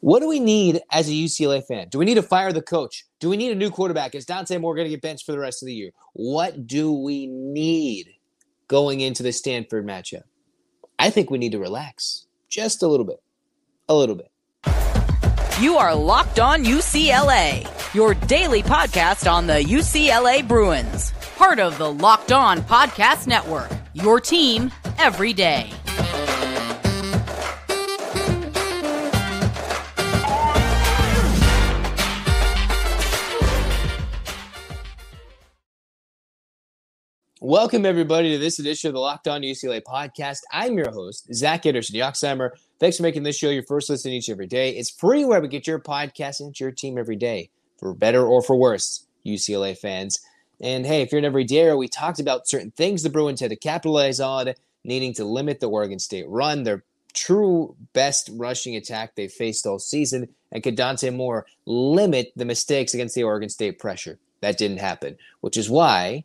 What do we need as a UCLA fan? Do we need to fire the coach? Do we need a new quarterback? Is Dante Moore going to get benched for the rest of the year? What do we need going into the Stanford matchup? I think we need to relax just a little bit. A little bit. You are Locked On UCLA, your daily podcast on the UCLA Bruins, part of the Locked On Podcast Network, your team every day. Welcome, everybody, to this edition of the Locked On UCLA podcast. I'm your host, Zach Anderson, Yoxsimer. Thanks for making this show your first listen each and every day. It's free wherever you get your podcast and your team every day, for better or for worse, UCLA fans. And hey, if you're an everydayer, we talked about certain things the Bruins had to capitalize on, needing to limit the Oregon State run, their true best rushing attack they've faced all season, and could Dante Moore limit the mistakes against the Oregon State pressure? That didn't happen, which is why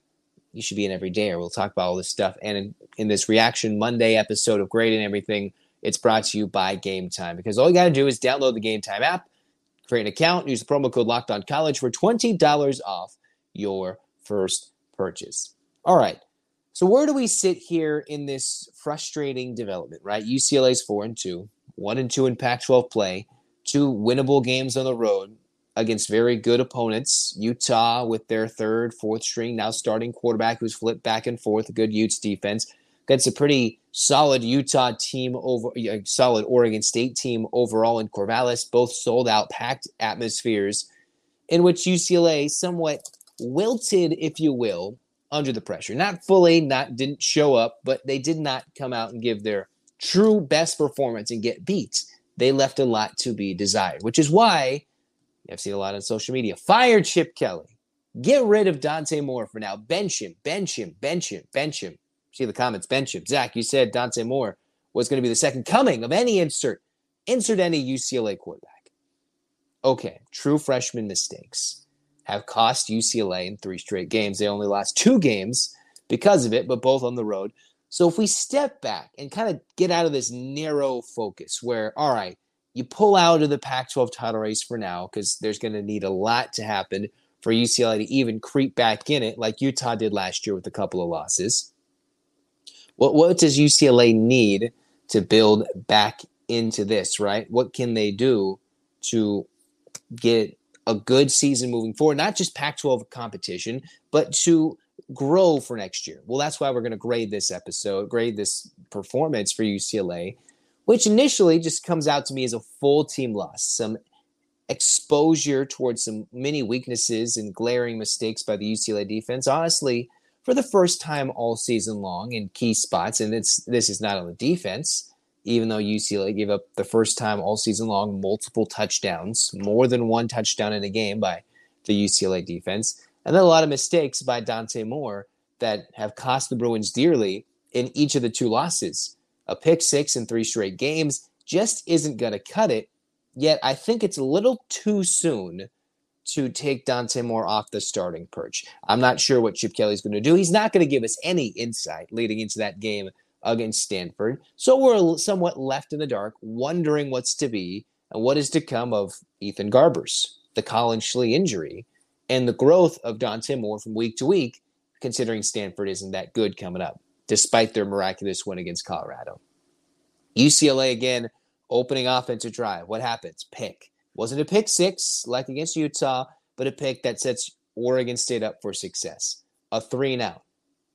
you should be in every day, or We'll talk about all this stuff. And in, in this Reaction Monday episode of Great and Everything, it's brought to you by Game Time because all you got to do is download the Game Time app, create an account, use the promo code Locked On College for $20 off your first purchase. All right. So where do we sit here in this frustrating development, right? UCLA's 4 and 2, 1 and 2 in Pac-12 play, two winnable games on the road against very good opponents. Utah with their third, fourth string, now starting quarterback who's flipped back and forth. A good Utes defense. That's a pretty solid Utah team over, a solid Oregon State team overall in Corvallis. Both sold out, packed atmospheres, in which UCLA somewhat wilted, if you will, under the pressure. Not fully, not didn't show up, but they did not come out and give their true best performance and get beat. They left a lot to be desired, which is why I've seen a lot on social media. Fire Chip Kelly. Get rid of Dante Moore for now. Bench him, bench him, bench him, bench him. See the comments, bench him. Zach, you said Dante Moore was going to be the second coming of any insert. Insert any UCLA quarterback. Okay, true freshman mistakes have cost UCLA in three straight games. They only lost two games because of it, but both on the road. So if we step back and kind of get out of this narrow focus where, all right, you pull out of the Pac 12 title race for now because there's going to need a lot to happen for UCLA to even creep back in it, like Utah did last year with a couple of losses. What, what does UCLA need to build back into this, right? What can they do to get a good season moving forward? Not just Pac 12 competition, but to grow for next year. Well, that's why we're going to grade this episode, grade this performance for UCLA which initially just comes out to me as a full team loss, some exposure towards some many weaknesses and glaring mistakes by the UCLA defense. Honestly, for the first time all season long in key spots, and it's this is not on the defense, even though UCLA gave up the first time all season long multiple touchdowns, more than one touchdown in a game by the UCLA defense, and then a lot of mistakes by Dante Moore that have cost the Bruins dearly in each of the two losses a pick six in three straight games just isn't going to cut it. Yet I think it's a little too soon to take Dante Moore off the starting perch. I'm not sure what Chip Kelly's going to do. He's not going to give us any insight leading into that game against Stanford. So we're somewhat left in the dark, wondering what's to be and what is to come of Ethan Garbers, the Collin Schlee injury, and the growth of Dante Moore from week to week, considering Stanford isn't that good coming up despite their miraculous win against Colorado. UCLA again, opening offensive drive. What happens? Pick. Wasn't a pick six like against Utah, but a pick that sets Oregon State up for success. A three and out.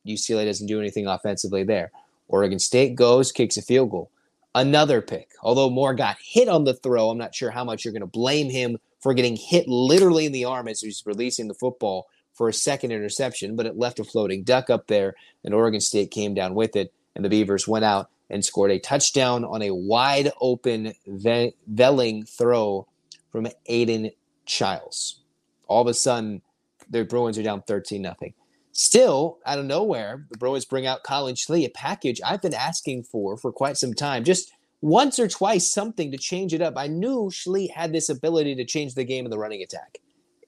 UCLA doesn't do anything offensively there. Oregon State goes, kicks a field goal. Another pick. Although Moore got hit on the throw, I'm not sure how much you're going to blame him for getting hit literally in the arm as he's releasing the football for a second interception, but it left a floating duck up there, and Oregon State came down with it, and the Beavers went out and scored a touchdown on a wide open ve- Velling throw from Aidan Chiles. All of a sudden, the Bruins are down 13 nothing. Still, out of nowhere, the Bruins bring out Collin Schlee, a package I've been asking for for quite some time. Just once or twice, something to change it up. I knew Schlee had this ability to change the game in the running attack.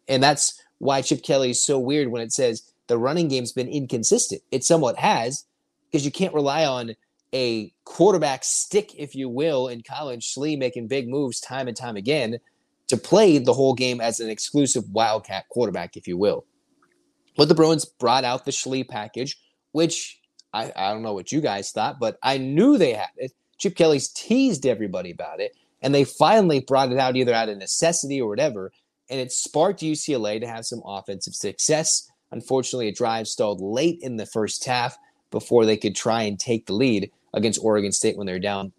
And that's why Chip Kelly is so weird when it says the running game's been inconsistent. It somewhat has because you can't rely on a quarterback stick, if you will, in college, Schlee making big moves time and time again to play the whole game as an exclusive Wildcat quarterback, if you will. But the Bruins brought out the Schlee package, which I, I don't know what you guys thought, but I knew they had it. Chip Kelly's teased everybody about it, and they finally brought it out either out of necessity or whatever, and it sparked UCLA to have some offensive success. Unfortunately, a drive stalled late in the first half before they could try and take the lead against Oregon State when they're down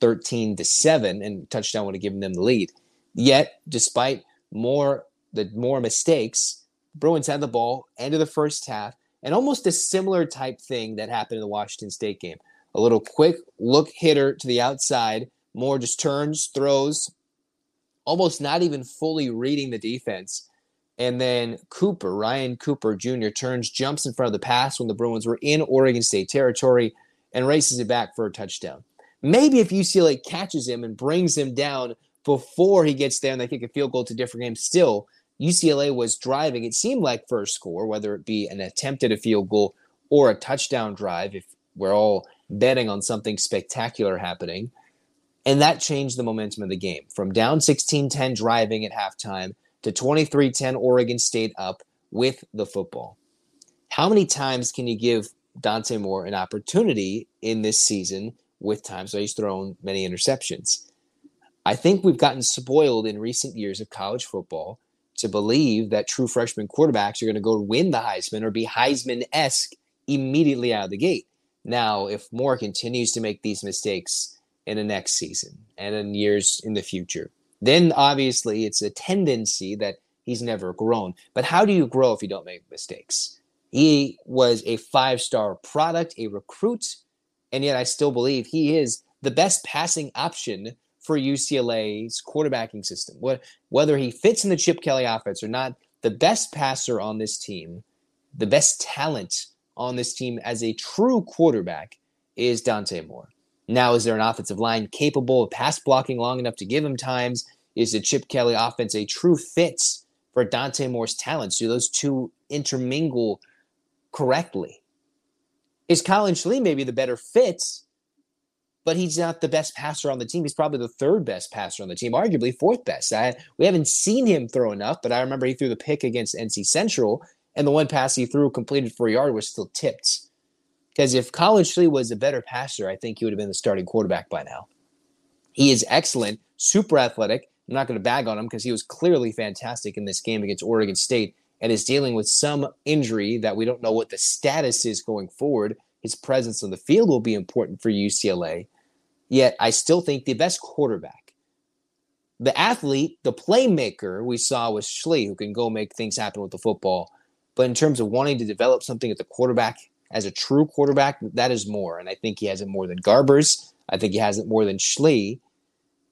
13 to 7 and touchdown would have given them the lead. Yet, despite more the more mistakes, Bruins had the ball end of the first half and almost a similar type thing that happened in the Washington State game. A little quick look hitter to the outside, more just turns, throws, almost not even fully reading the defense. And then Cooper, Ryan Cooper Jr., turns, jumps in front of the pass when the Bruins were in Oregon State territory and races it back for a touchdown. Maybe if UCLA catches him and brings him down before he gets there and they kick a field goal to different game, still UCLA was driving. It seemed like first score, whether it be an attempt at a field goal or a touchdown drive, if we're all betting on something spectacular happening. And that changed the momentum of the game from down 16 10 driving at halftime to 23 10 Oregon State up with the football. How many times can you give Dante Moore an opportunity in this season with times where he's thrown many interceptions? I think we've gotten spoiled in recent years of college football to believe that true freshman quarterbacks are going to go win the Heisman or be Heisman esque immediately out of the gate. Now, if Moore continues to make these mistakes in the next season and in years in the future, then obviously it's a tendency that he's never grown. But how do you grow if you don't make mistakes? He was a five star product, a recruit, and yet I still believe he is the best passing option for UCLA's quarterbacking system. Whether he fits in the Chip Kelly offense or not, the best passer on this team, the best talent on this team as a true quarterback is Dante Moore. Now, is there an offensive line capable of pass blocking long enough to give him times? Is the Chip Kelly offense a true fit for Dante Moore's talents? Do those two intermingle correctly? Is Collin Schlee maybe the better fit, but he's not the best passer on the team. He's probably the third best passer on the team, arguably fourth best. I, we haven't seen him throw enough, but I remember he threw the pick against NC Central, and the one pass he threw completed for a yard was still tipped. Because if Collin Schlee was a better passer, I think he would have been the starting quarterback by now. He is excellent, super athletic. I'm not going to bag on him because he was clearly fantastic in this game against Oregon State and is dealing with some injury that we don't know what the status is going forward. His presence on the field will be important for UCLA. Yet I still think the best quarterback, the athlete, the playmaker we saw was Schlee, who can go make things happen with the football. But in terms of wanting to develop something at the quarterback, as a true quarterback, that is more. And I think he has it more than Garbers. I think he has it more than Schlee.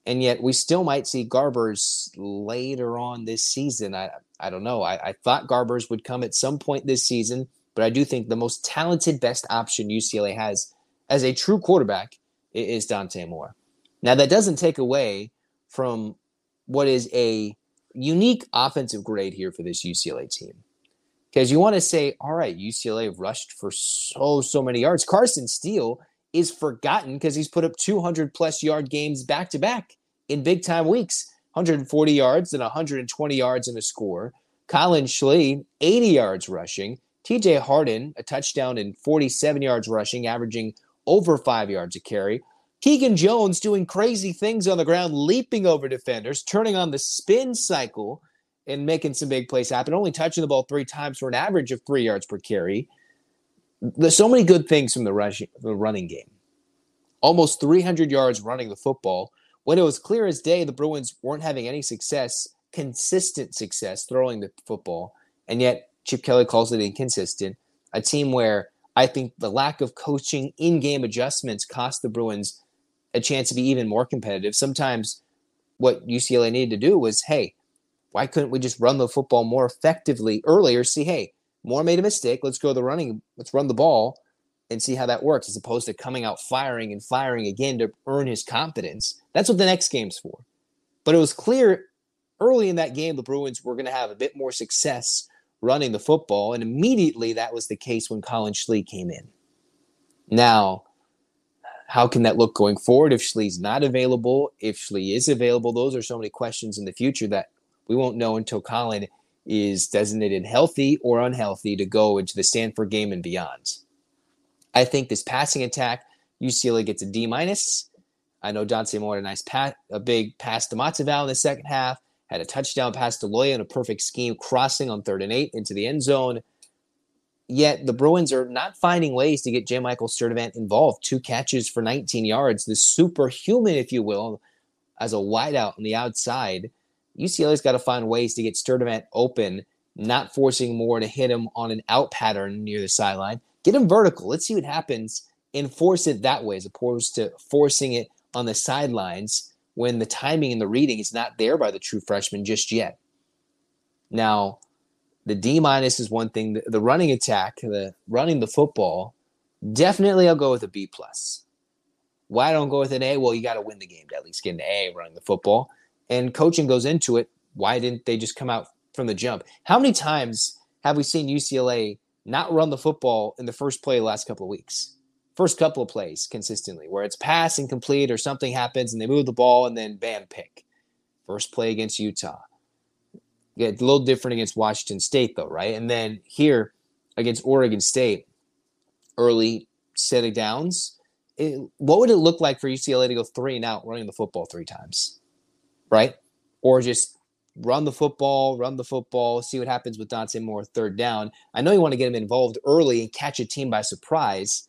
And yet we still might see Garbers later on this season. I I don't know. I, I thought Garbers would come at some point this season, but I do think the most talented, best option UCLA has as a true quarterback is Dante Moore. Now that doesn't take away from what is a unique offensive grade here for this UCLA team because you want to say, all right, UCLA rushed for so, so many yards. Carson Steele is forgotten because he's put up 200 plus yard games back to back in big time weeks 140 yards and 120 yards in a score. Collin Schlee, 80 yards rushing. TJ Harden, a touchdown and 47 yards rushing, averaging over five yards a carry. Keegan Jones doing crazy things on the ground, leaping over defenders, turning on the spin cycle and making some big plays happen, only touching the ball three times for an average of three yards per carry. There's so many good things from the rushing, the running game. Almost 300 yards running the football. When it was clear as day, the Bruins weren't having any success, consistent success throwing the football, and yet Chip Kelly calls it inconsistent. A team where I think the lack of coaching in-game adjustments cost the Bruins a chance to be even more competitive. Sometimes what UCLA needed to do was, hey, why couldn't we just run the football more effectively earlier? See, hey, Moore made a mistake. Let's go the running. Let's run the ball and see how that works, as opposed to coming out firing and firing again to earn his confidence. That's what the next game's for. But it was clear early in that game the Bruins were going to have a bit more success running the football, and immediately that was the case when Collin Schlee came in. Now, how can that look going forward if Schlee's not available? If Schlee is available, those are so many questions in the future that we won't know until Collin is designated healthy or unhealthy to go into the Stanford game and beyond. I think this passing attack, UCLA gets a D minus. I know Dante Moore had a nice pass, a big pass to Matavao in the second half, had a touchdown pass to Loya in a perfect scheme, crossing on third and eight into the end zone. Yet the Bruins are not finding ways to get J. Michael Sturdivant involved. Two catches for 19 yards, the superhuman, if you will, as a wideout on the outside. UCLA's got to find ways to get Sturdivant open, not forcing Moore to hit him on an out pattern near the sideline. Get him vertical. Let's see what happens and force it that way as opposed to forcing it on the sidelines when the timing and the reading is not there by the true freshman just yet. Now, the D minus is one thing. The, the, running attack, the running the football, definitely I'll go with a B plus. Why don't go with an A? Well, you got to win the game to at least get an A running the football and coaching goes into it. Why didn't they just come out from the jump? How many times have we seen UCLA not run the football in the first play the last couple of weeks? First couple of plays consistently, where it's pass and complete or something happens and they move the ball and then bam, pick. First play against Utah. Yeah, a little different against Washington State, though, right? And then here against Oregon State, early setting downs. It, what would it look like for UCLA to go three and out running the football three times? Right? Or just run the football, run the football, see what happens with Dante Moore third down. I know you want to get him involved early and catch a team by surprise,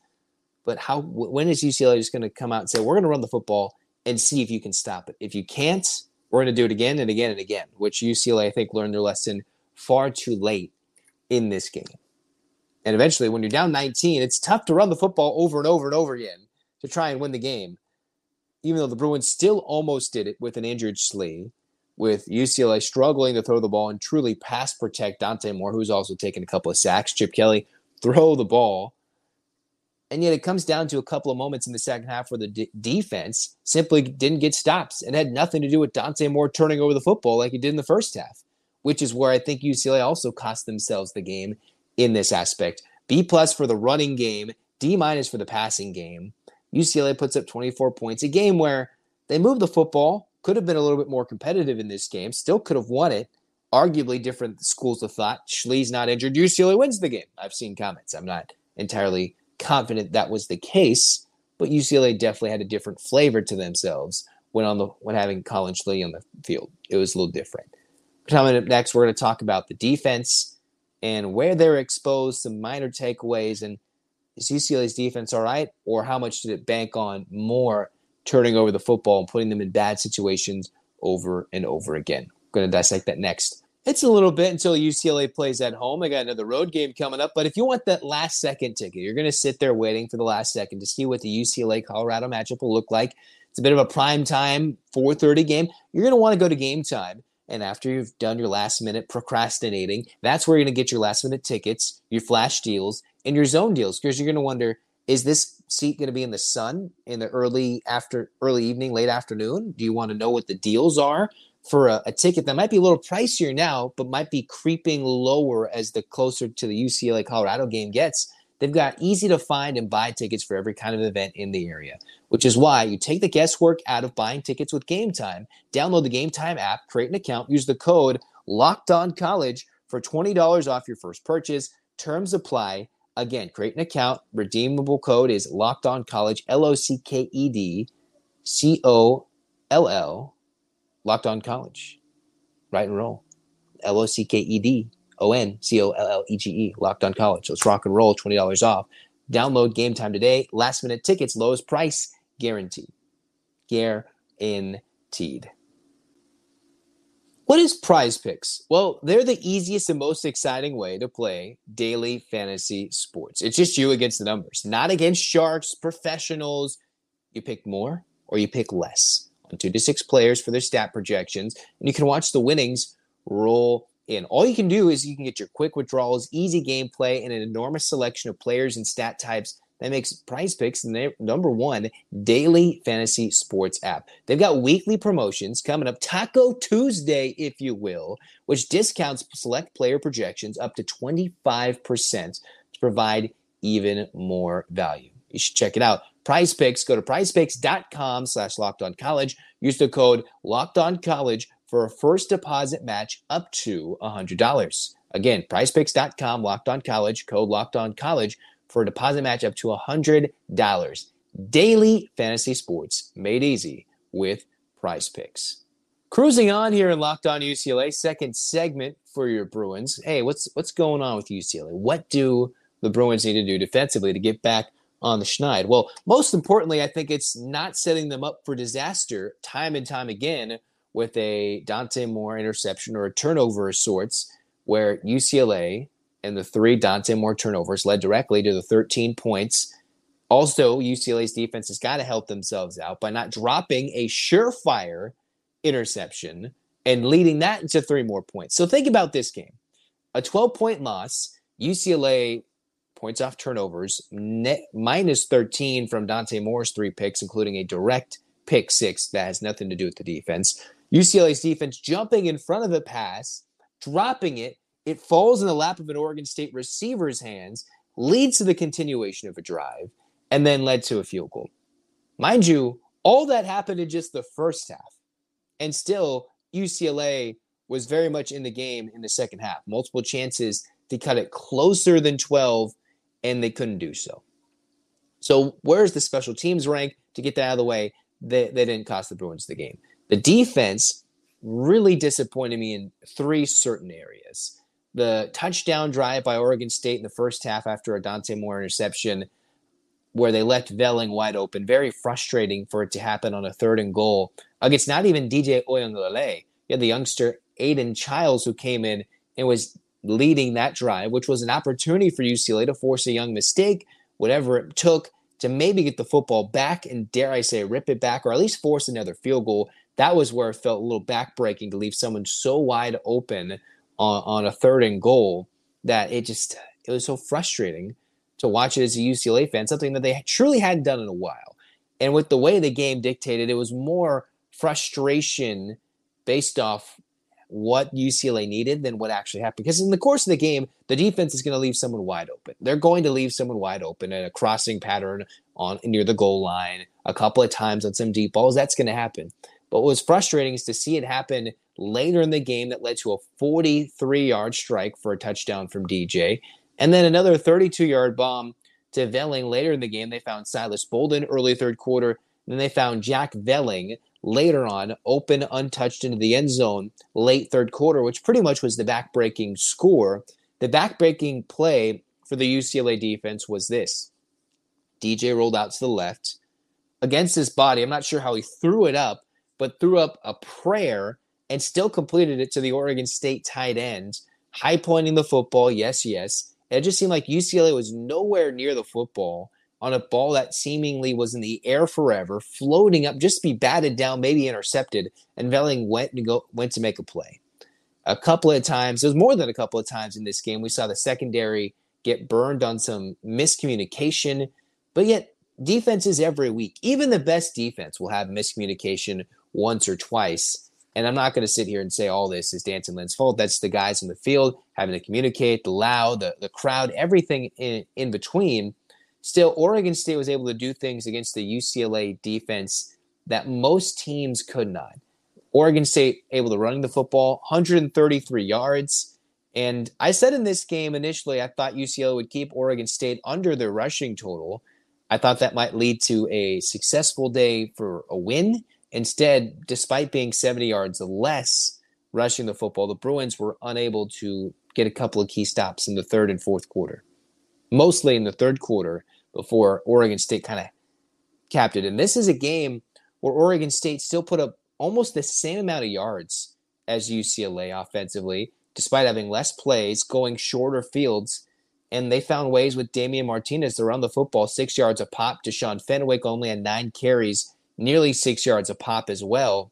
but how when is UCLA just going to come out and say we're going to run the football and see if you can stop it? If you can't, we're going to do it again and again and again, which UCLA I think learned their lesson far too late in this game. And eventually, when you're down 19, it's tough to run the football over and over and over again to try and win the game even though the Bruins still almost did it with an injured Schlee, with UCLA struggling to throw the ball and truly pass protect Dante Moore, who's also taken a couple of sacks, Chip Kelly throw the ball. And yet it comes down to a couple of moments in the second half where the d- defense simply didn't get stops and had nothing to do with Dante Moore turning over the football like he did in the first half, which is where I think UCLA also cost themselves the game in this aspect. B plus for the running game, D minus for the passing game. UCLA puts up 24 points, a game where they moved the football, could have been a little bit more competitive in this game, still could have won it. Arguably different schools of thought. Schlee's not injured. UCLA wins the game. I've seen comments. I'm not entirely confident that was the case, but UCLA definitely had a different flavor to themselves when on the when having Collin Schlee on the field. It was a little different. Coming up next, we're going to talk about the defense and where they're exposed, some minor takeaways, and is UCLA's defense all right, or how much did it bank on more turning over the football and putting them in bad situations over and over again? I'm going to dissect that next. It's a little bit until UCLA plays at home. I got another road game coming up, but if you want that last second ticket, you're going to sit there waiting for the last second to see what the UCLA Colorado matchup will look like. It's a bit of a prime time 4:30 game. You're going to want to go to game time. And after you've done your last minute procrastinating, that's where you're going to get your last minute tickets, your flash deals, and your zone deals because you're going to wonder is this seat going to be in the sun in the early after early evening late afternoon? Do you want to know what the deals are for a, a, ticket that might be a little pricier now but might be creeping lower as the closer to the ucla colorado game gets? They've got easy to find and buy tickets for every kind of event in the area which is why you take the guesswork out of buying tickets with game time. Download the game time app create an account use the code locked on college for $20 off your first purchase. Terms apply Again, create an account. Redeemable code is locked on college, L O C K E D C O L L, locked on college. Right and roll. L O C K E D O N C O L L E G E, locked on college. Let's rock and roll, $20 off. Download game time today. Last minute tickets, lowest price guaranteed. Guaranteed. What is prize picks? Well, they're the easiest and most exciting way to play daily fantasy sports. It's just you against the numbers, not against sharks, professionals. You pick more or you pick less on two to six players for their stat projections, and you can watch the winnings roll in. All you can do is you can get your quick withdrawals, easy gameplay, and an enormous selection of players and stat types that makes Prize Picks the number one daily fantasy sports app. They've got weekly promotions coming up, Taco Tuesday, if you will, which discounts select player projections up to 25% to provide even more value. You should check it out. Prize Picks. Go to prizepicks.com slash locked on college. Use the code locked on college for a first deposit match up to $100. Again, prizepicks.com, locked on college, code locked on college for a deposit match up to $100. Daily fantasy sports made easy with prize picks. Cruising on here in Locked On UCLA, second segment for your Bruins. Hey, what's what's going on with UCLA? What do the Bruins need to do defensively to get back on the schneid? Well, most importantly, I think it's not setting them up for disaster time and time again with a Dante Moore interception or a turnover of sorts, where UCLA and the three Dante Moore turnovers led directly to the 13 points. Also, UCLA's defense has got to help themselves out by not dropping a surefire interception and leading that into three more points. So think about this game a 12 point loss, UCLA points off turnovers, net, minus 13 from Dante Moore's three picks, including a direct pick six that has nothing to do with the defense. UCLA's defense jumping in front of a pass, dropping it. It falls in the lap of an Oregon State receiver's hands, leads to the continuation of a drive, and then led to a field goal. Mind you, all that happened in just the first half. And still, UCLA was very much in the game in the second half. Multiple chances to cut it closer than 12, and they couldn't do so. So, where's the special teams rank? To get that out of the way, they, they didn't cost the Bruins the game. The defense really disappointed me in three certain areas. The touchdown drive by Oregon State in the first half after a Dante Moore interception, where they left Velling wide open. Very frustrating for it to happen on a third and goal against not even DJ Uiagalelei. You had the youngster Aidan Chiles who came in and was leading that drive, which was an opportunity for UCLA to force a young mistake, whatever it took to maybe get the football back and dare I say rip it back or at least force another field goal that was where it felt a little backbreaking to leave someone so wide open on, on a third and goal that it just it was so frustrating to watch it as a UCLA fan, something that they truly hadn't done in a while. And with the way the game dictated, it was more frustration based off what UCLA needed than what actually happened. Because in the course of the game, the defense is going to leave someone wide open. They're going to leave someone wide open in a crossing pattern on near the goal line a couple of times on some deep balls. That's going to happen. But what was frustrating is to see it happen later in the game that led to a 43 yard strike for a touchdown from DJ. And then another 32 yard bomb to Velling later in the game. They found Silas Bolden early third quarter. Then they found Jack Velling later on, open, untouched into the end zone late third quarter, which pretty much was the backbreaking score. The backbreaking play for the UCLA defense was this DJ rolled out to the left against his body. I'm not sure how he threw it up, but threw up a prayer and still completed it to the Oregon State tight end, high pointing the football. Yes, yes. It just seemed like UCLA was nowhere near the football on a ball that seemingly was in the air forever, floating up, just to be batted down, maybe intercepted. And Velling went to go went to make a play. A couple of times, it was more than a couple of times in this game, we saw the secondary get burned on some miscommunication. But yet, defenses every week, even the best defense will have miscommunication once or twice. And I'm not going to sit here and say all this is D'Anton Lynn's fault. That's the guys in the field having to communicate, the loud, the, the crowd, everything in, in between. Still, Oregon State was able to do things against the UCLA defense that most teams could not. Oregon State able to run the football, 133 yards. And I said in this game initially, I thought UCLA would keep Oregon State under their rushing total. I thought that might lead to a successful day for a win. Instead, despite being 70 yards less rushing the football, the Bruins were unable to get a couple of key stops in the third and fourth quarter. Mostly in the third quarter before Oregon State kind of capped it. And this is a game where Oregon State still put up almost the same amount of yards as UCLA offensively, despite having less plays, going shorter fields. And they found ways with Damien Martinez to run the football six yards a pop. Deshaun Fenwick only had nine carries nearly six yards a pop as well.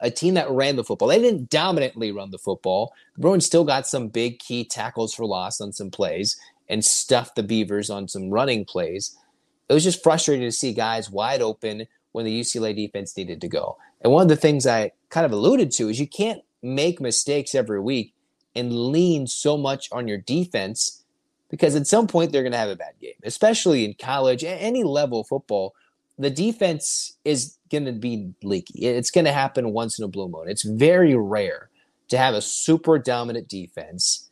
A team that ran the football. They didn't dominantly run the football. The Bruins still got some big key tackles for loss on some plays and stuffed the Beavers on some running plays. It was just frustrating to see guys wide open when the UCLA defense needed to go. And one of the things I kind of alluded to is you can't make mistakes every week and lean so much on your defense because at some point they're going to have a bad game, especially in college, any level of football. The defense is going to be leaky. It's going to happen once in a blue moon. It's very rare to have a super dominant defense,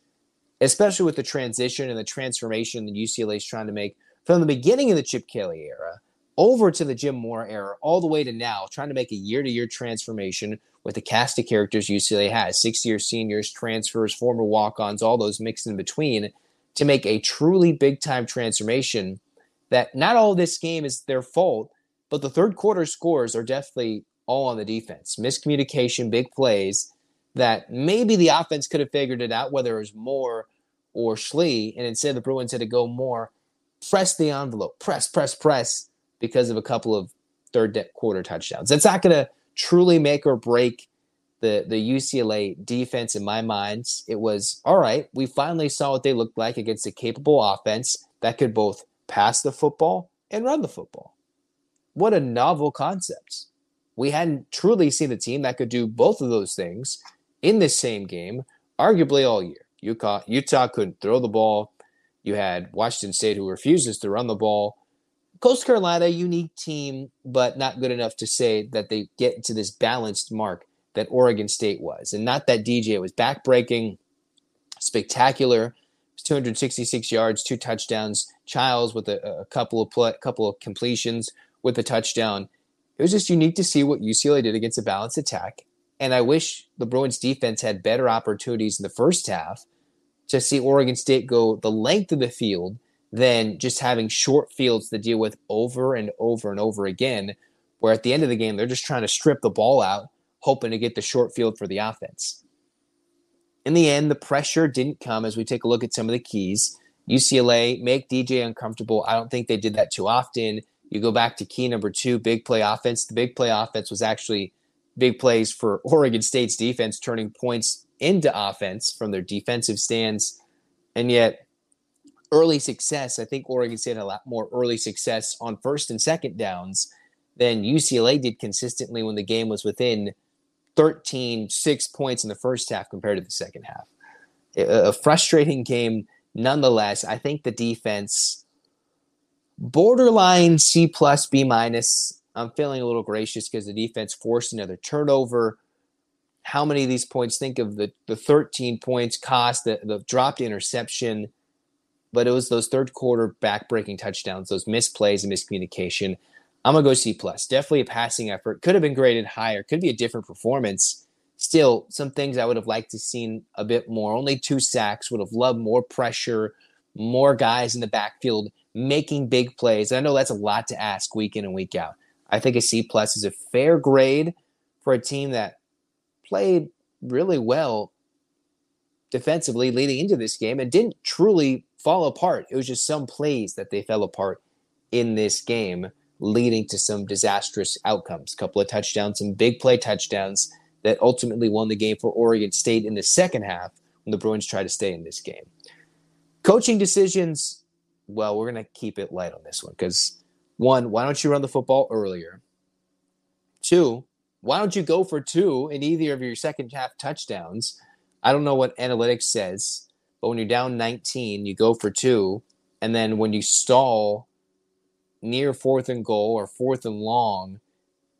especially with the transition and the transformation that UCLA is trying to make from the beginning of the Chip Kelly era over to the Jim Mora era, all the way to now, trying to make a year to year transformation with the cast of characters UCLA has six year seniors, transfers, former walk ons, all those mixed in between to make a truly big time transformation. That not all this game is their fault, but the third quarter scores are definitely all on the defense. Miscommunication, big plays that maybe the offense could have figured it out, whether it was Moore or Schlee, and instead the Bruins had to go more press the envelope, press, press, press because of a couple of third quarter touchdowns. That's not going to truly make or break the the UCLA defense in my mind. It was all right. We finally saw what they looked like against a capable offense that could both pass the football and run the football. What a novel concept. We hadn't truly seen a team that could do both of those things in this same game, arguably all year. Utah, Utah couldn't throw the ball. You had Washington State who refuses to run the ball. Coast Carolina, unique team, but not good enough to say that they get to this balanced mark that Oregon State was. And not that DJ was backbreaking, spectacular. 266 yards, two touchdowns. Chiles with a, a couple of play, couple of completions with a touchdown. It was just unique to see what UCLA did against a balanced attack. And I wish the Bruins defense had better opportunities in the first half to see Oregon State go the length of the field than just having short fields to deal with over and over and over again, where at the end of the game, they're just trying to strip the ball out, hoping to get the short field for the offense. In the end, the pressure didn't come as we take a look at some of the keys. UCLA make DJ uncomfortable. I don't think they did that too often. You go back to key number two, big play offense. The big play offense was actually big plays for Oregon State's defense, turning points into offense from their defensive stands. And yet, early success. I think Oregon State had a lot more early success on first and second downs than UCLA did consistently when the game was within 13, six points in the first half compared to the second half. A frustrating game nonetheless. I think the defense borderline C plus B minus. I'm feeling a little gracious because the defense forced another turnover. How many of these points? Think of the, the 13 points cost, the, the dropped interception, but it was those third quarter backbreaking touchdowns, those misplays and miscommunication. I'm gonna go C plus. Definitely a passing effort. Could have been graded higher. Could be a different performance. Still, some things I would have liked to seen a bit more. Only two sacks. Would have loved more pressure, more guys in the backfield making big plays. I know that's a lot to ask week in and week out. I think a C plus is a fair grade for a team that played really well defensively leading into this game and didn't truly fall apart. It was just some plays that they fell apart in this game, leading to some disastrous outcomes. A couple of touchdowns, some big play touchdowns that ultimately won the game for Oregon State in the second half when the Bruins tried to stay in this game. Coaching decisions, well, we're going to keep it light on this one because one, why don't you run the football earlier? Two, why don't you go for two in either of your second half touchdowns? I don't know what analytics says, but when you're down 19, you go for two. And then when you stall near fourth and goal or fourth and long,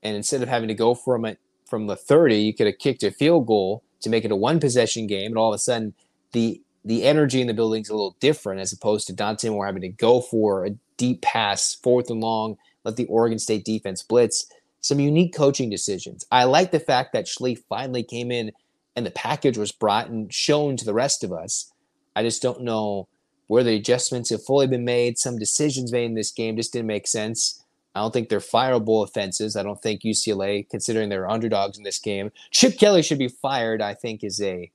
and instead of having to go from it from the 30, you could have kicked a field goal to make it a one possession game. And all of a sudden, the the energy in the building is a little different as opposed to Dante Moore having to go for a deep pass, fourth and long, let the Oregon State defense blitz. Some unique coaching decisions. I like the fact that Schlee finally came in and the package was brought and shown to the rest of us. I just don't know where the adjustments have fully been made. Some decisions made in this game just didn't make sense. I don't think they're fireable offenses. I don't think UCLA, considering they're underdogs in this game, Chip Kelly should be fired. I think is a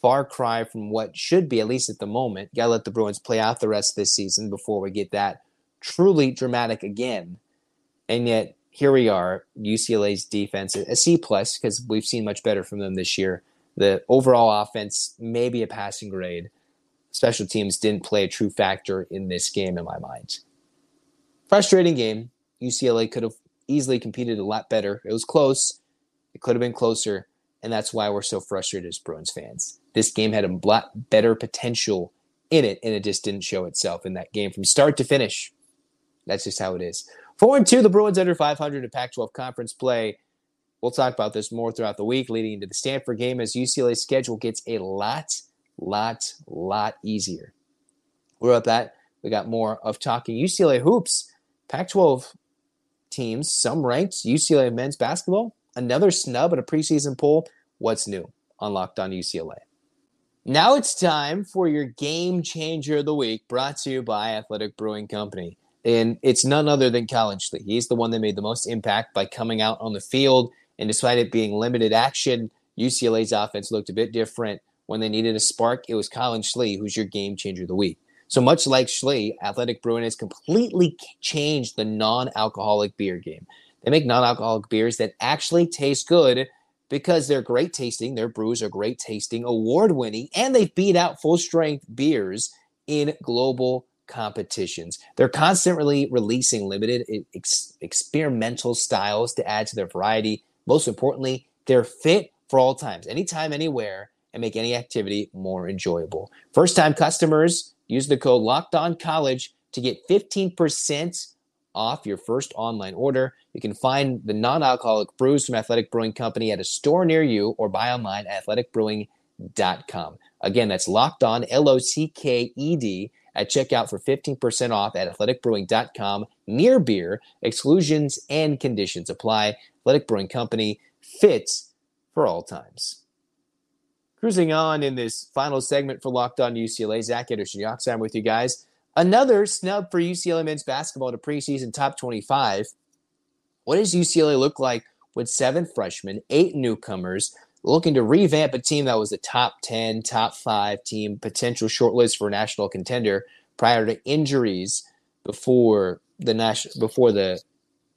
far cry from what should be, at least at the moment. Got to let the Bruins play out the rest of this season before we get that truly dramatic again. And yet here we are, UCLA's defense a C plus because we've seen much better from them this year. The overall offense maybe a passing grade. Special teams didn't play a true factor in this game in my mind. Frustrating game. UCLA could have easily competed a lot better. It was close. It could have been closer, and that's why we're so frustrated as Bruins fans. This game had a lot better potential in it, and it just didn't show itself in that game from start to finish. That's just how it is. Four and two, the Bruins under 500 in Pac-12 conference play. We'll talk about this more throughout the week, leading into the Stanford game as UCLA's schedule gets a lot, lot, lot easier. We're up that. We got more of talking UCLA hoops, Pac-12 teams, some ranked. UCLA men's basketball, another snub in a preseason poll. What's new on Locked On UCLA? Now it's time for your game changer of the week, brought to you by Athletic Brewing Company. And it's none other than Collin Schlee. He's the one that made the most impact by coming out on the field. And despite it being limited action, UCLA's offense looked a bit different. When they needed a spark, it was Collin Schlee who's your game changer of the week. So much like Schlee, Athletic Brewing has completely changed the non-alcoholic beer game. They make non-alcoholic beers that actually taste good because they're great tasting. Their brews are great tasting, award winning, and they beat out full strength beers in global competitions. They're constantly releasing limited ex- experimental styles to add to their variety. Most importantly, they're fit for all times, anytime, anywhere, and make any activity more enjoyable. First time customers use the code Locked On College to get 15% off your first online order. You can find the non alcoholic brews from Athletic Brewing Company at a store near you or buy online at athleticbrewing.com. Again, that's locked on, L O C K E D, at checkout for 15% off at athleticbrewing.com. Near beer, exclusions and conditions apply. Athletic Brewing Company fits for all times. Cruising on in this final segment for Locked On UCLA, Zach Anderson. I'm with you guys. Another snub for UCLA men's basketball to preseason top 25. What does UCLA look like with seven freshmen, eight newcomers, looking to revamp a team that was a top 10, top five team, potential shortlist for a national contender prior to injuries before the national before the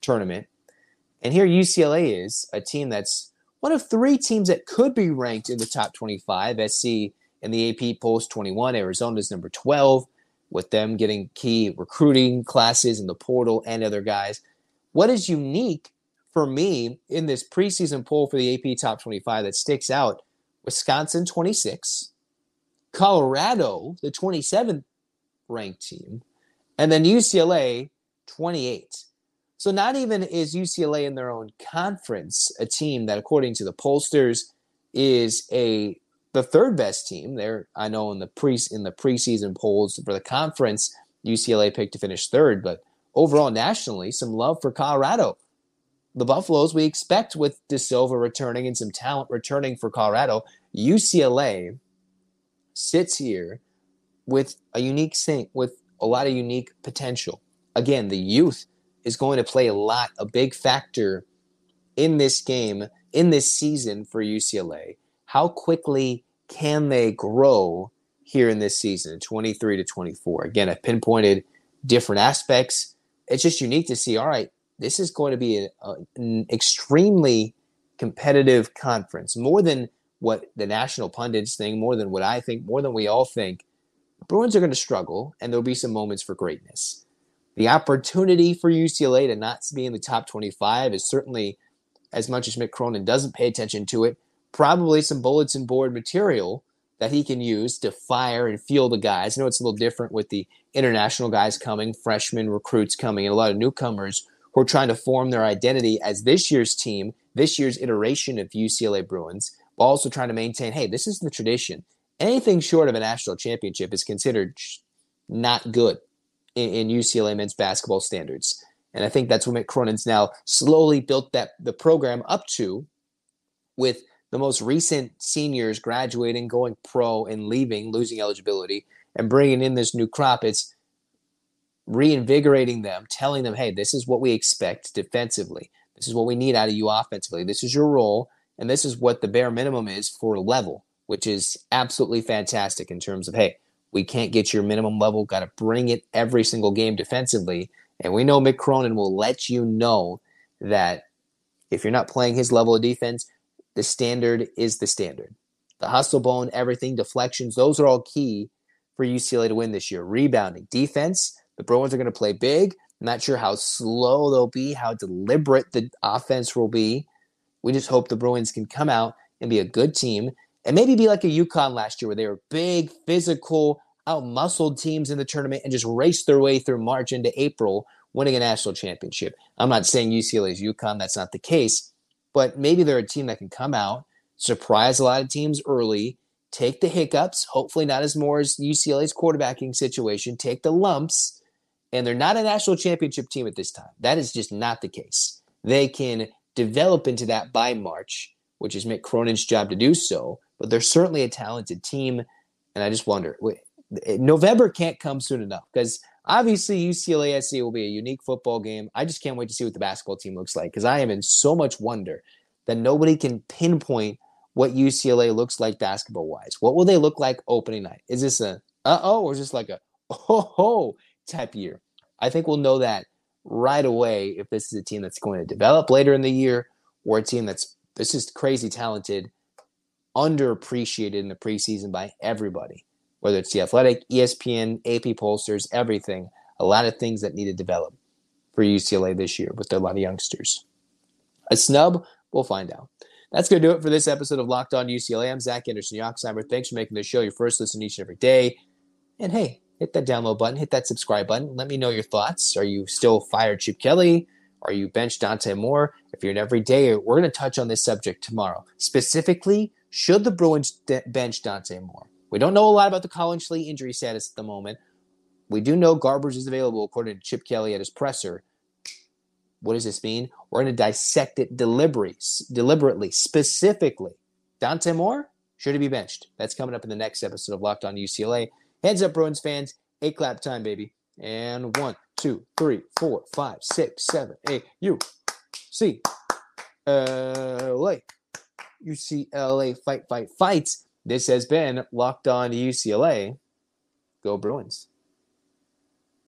tournament. And here UCLA is a team that's one of three teams that could be ranked in the top 25. SC in the AP polls 21, Arizona's number 12 with them getting key recruiting classes in the portal and other guys. What is unique for me in this preseason poll for the AP Top 25 that sticks out? Wisconsin 26, Colorado, the 27th ranked team, and then UCLA 28. So not even is UCLA in their own conference a team that, according to the pollsters, is a the third best team there. I know in the pre in the preseason polls for the conference, UCLA picked to finish third, but overall nationally, some love for Colorado. The Buffaloes we expect with da Silva returning and some talent returning for Colorado. UCLA sits here with a unique thing, with a lot of unique potential. Again, the youth is going to play a lot, a big factor in this game, in this season for UCLA how quickly can they grow here in this season, 23 to 24? Again, I've pinpointed different aspects. It's just unique to see, all right, this is going to be a, a, an extremely competitive conference, more than what the national pundits think, more than what I think, more than we all think. Bruins are going to struggle, and there'll be some moments for greatness. The opportunity for UCLA to not be in the top 25 is certainly, as much as Mick Cronin doesn't pay attention to it, probably some bulletin board material that he can use to fire and fuel the guys. I know it's a little different with the international guys coming, freshman recruits coming, and a lot of newcomers who are trying to form their identity as this year's team, this year's iteration of UCLA Bruins, while also trying to maintain, hey, this is the tradition. Anything short of a national championship is considered not good in, in UCLA men's basketball standards. And I think that's what Mick Cronin's now slowly built that the program up to with the most recent seniors graduating, going pro, and leaving, losing eligibility, and bringing in this new crop, it's reinvigorating them, telling them, hey, this is what we expect defensively. This is what we need out of you offensively. This is your role, and this is what the bare minimum is for level, which is absolutely fantastic in terms of, hey, we can't get your minimum level, got to bring it every single game defensively. And we know Mick Cronin will let you know that if you're not playing his level of defense, the standard is the standard. The hustle bone, everything, deflections, those are all key for UCLA to win this year. Rebounding, defense, the Bruins are going to play big. I'm not sure how slow they'll be, how deliberate the offense will be. We just hope the Bruins can come out and be a good team and maybe be like a UConn last year where they were big, physical, outmuscled teams in the tournament and just raced their way through March into April, winning a national championship. I'm not saying UCLA is UConn, that's not the case, but maybe they're a team that can come out, surprise a lot of teams early, take the hiccups, hopefully not as more as UCLA's quarterbacking situation, take the lumps, and they're not a national championship team at this time. That is just not the case. They can develop into that by March, which is Mick Cronin's job to do so, but they're certainly a talented team. And I just wonder, eh, November can't come soon enough because obviously UCLA SC will be a unique football game. I just can't wait to see what the basketball team looks like because I am in so much wonder that nobody can pinpoint what UCLA looks like basketball wise. What will they look like opening night? Is this a uh oh or is this like a oh ho type year? I think we'll know that right away if this is a team that's going to develop later in the year or a team that's this is crazy talented, underappreciated in the preseason by everybody, whether it's the athletic, ESPN, AP pollsters, everything. A lot of things that need to develop for UCLA this year with a lot of youngsters. A snub, we'll find out. That's going to do it for this episode of Locked On UCLA. I'm Zach Anderson Yoxsimer. Thanks for making the show your first listen each and every day. And hey, hit that download button, hit that subscribe button. Let me know your thoughts. Are you still fired Chip Kelly? Are you bench Dante Moore? If you're an everyday, we're going to touch on this subject tomorrow. Specifically, should the Bruins bench Dante Moore? We don't know a lot about the Collin Schlee injury status at the moment. We do know Garbers is available according to Chip Kelly at his presser. What does this mean? We're going to dissect it deliberately, deliberately, specifically. Dante Moore, should he be benched? That's coming up in the next episode of Locked On UCLA. Heads up, Bruins fans. Eight clap time, baby. And one, two, three, four, five, six, seven, eight. U C L A. UCLA fight, fight, fights. This has been Locked On UCLA. Go Bruins.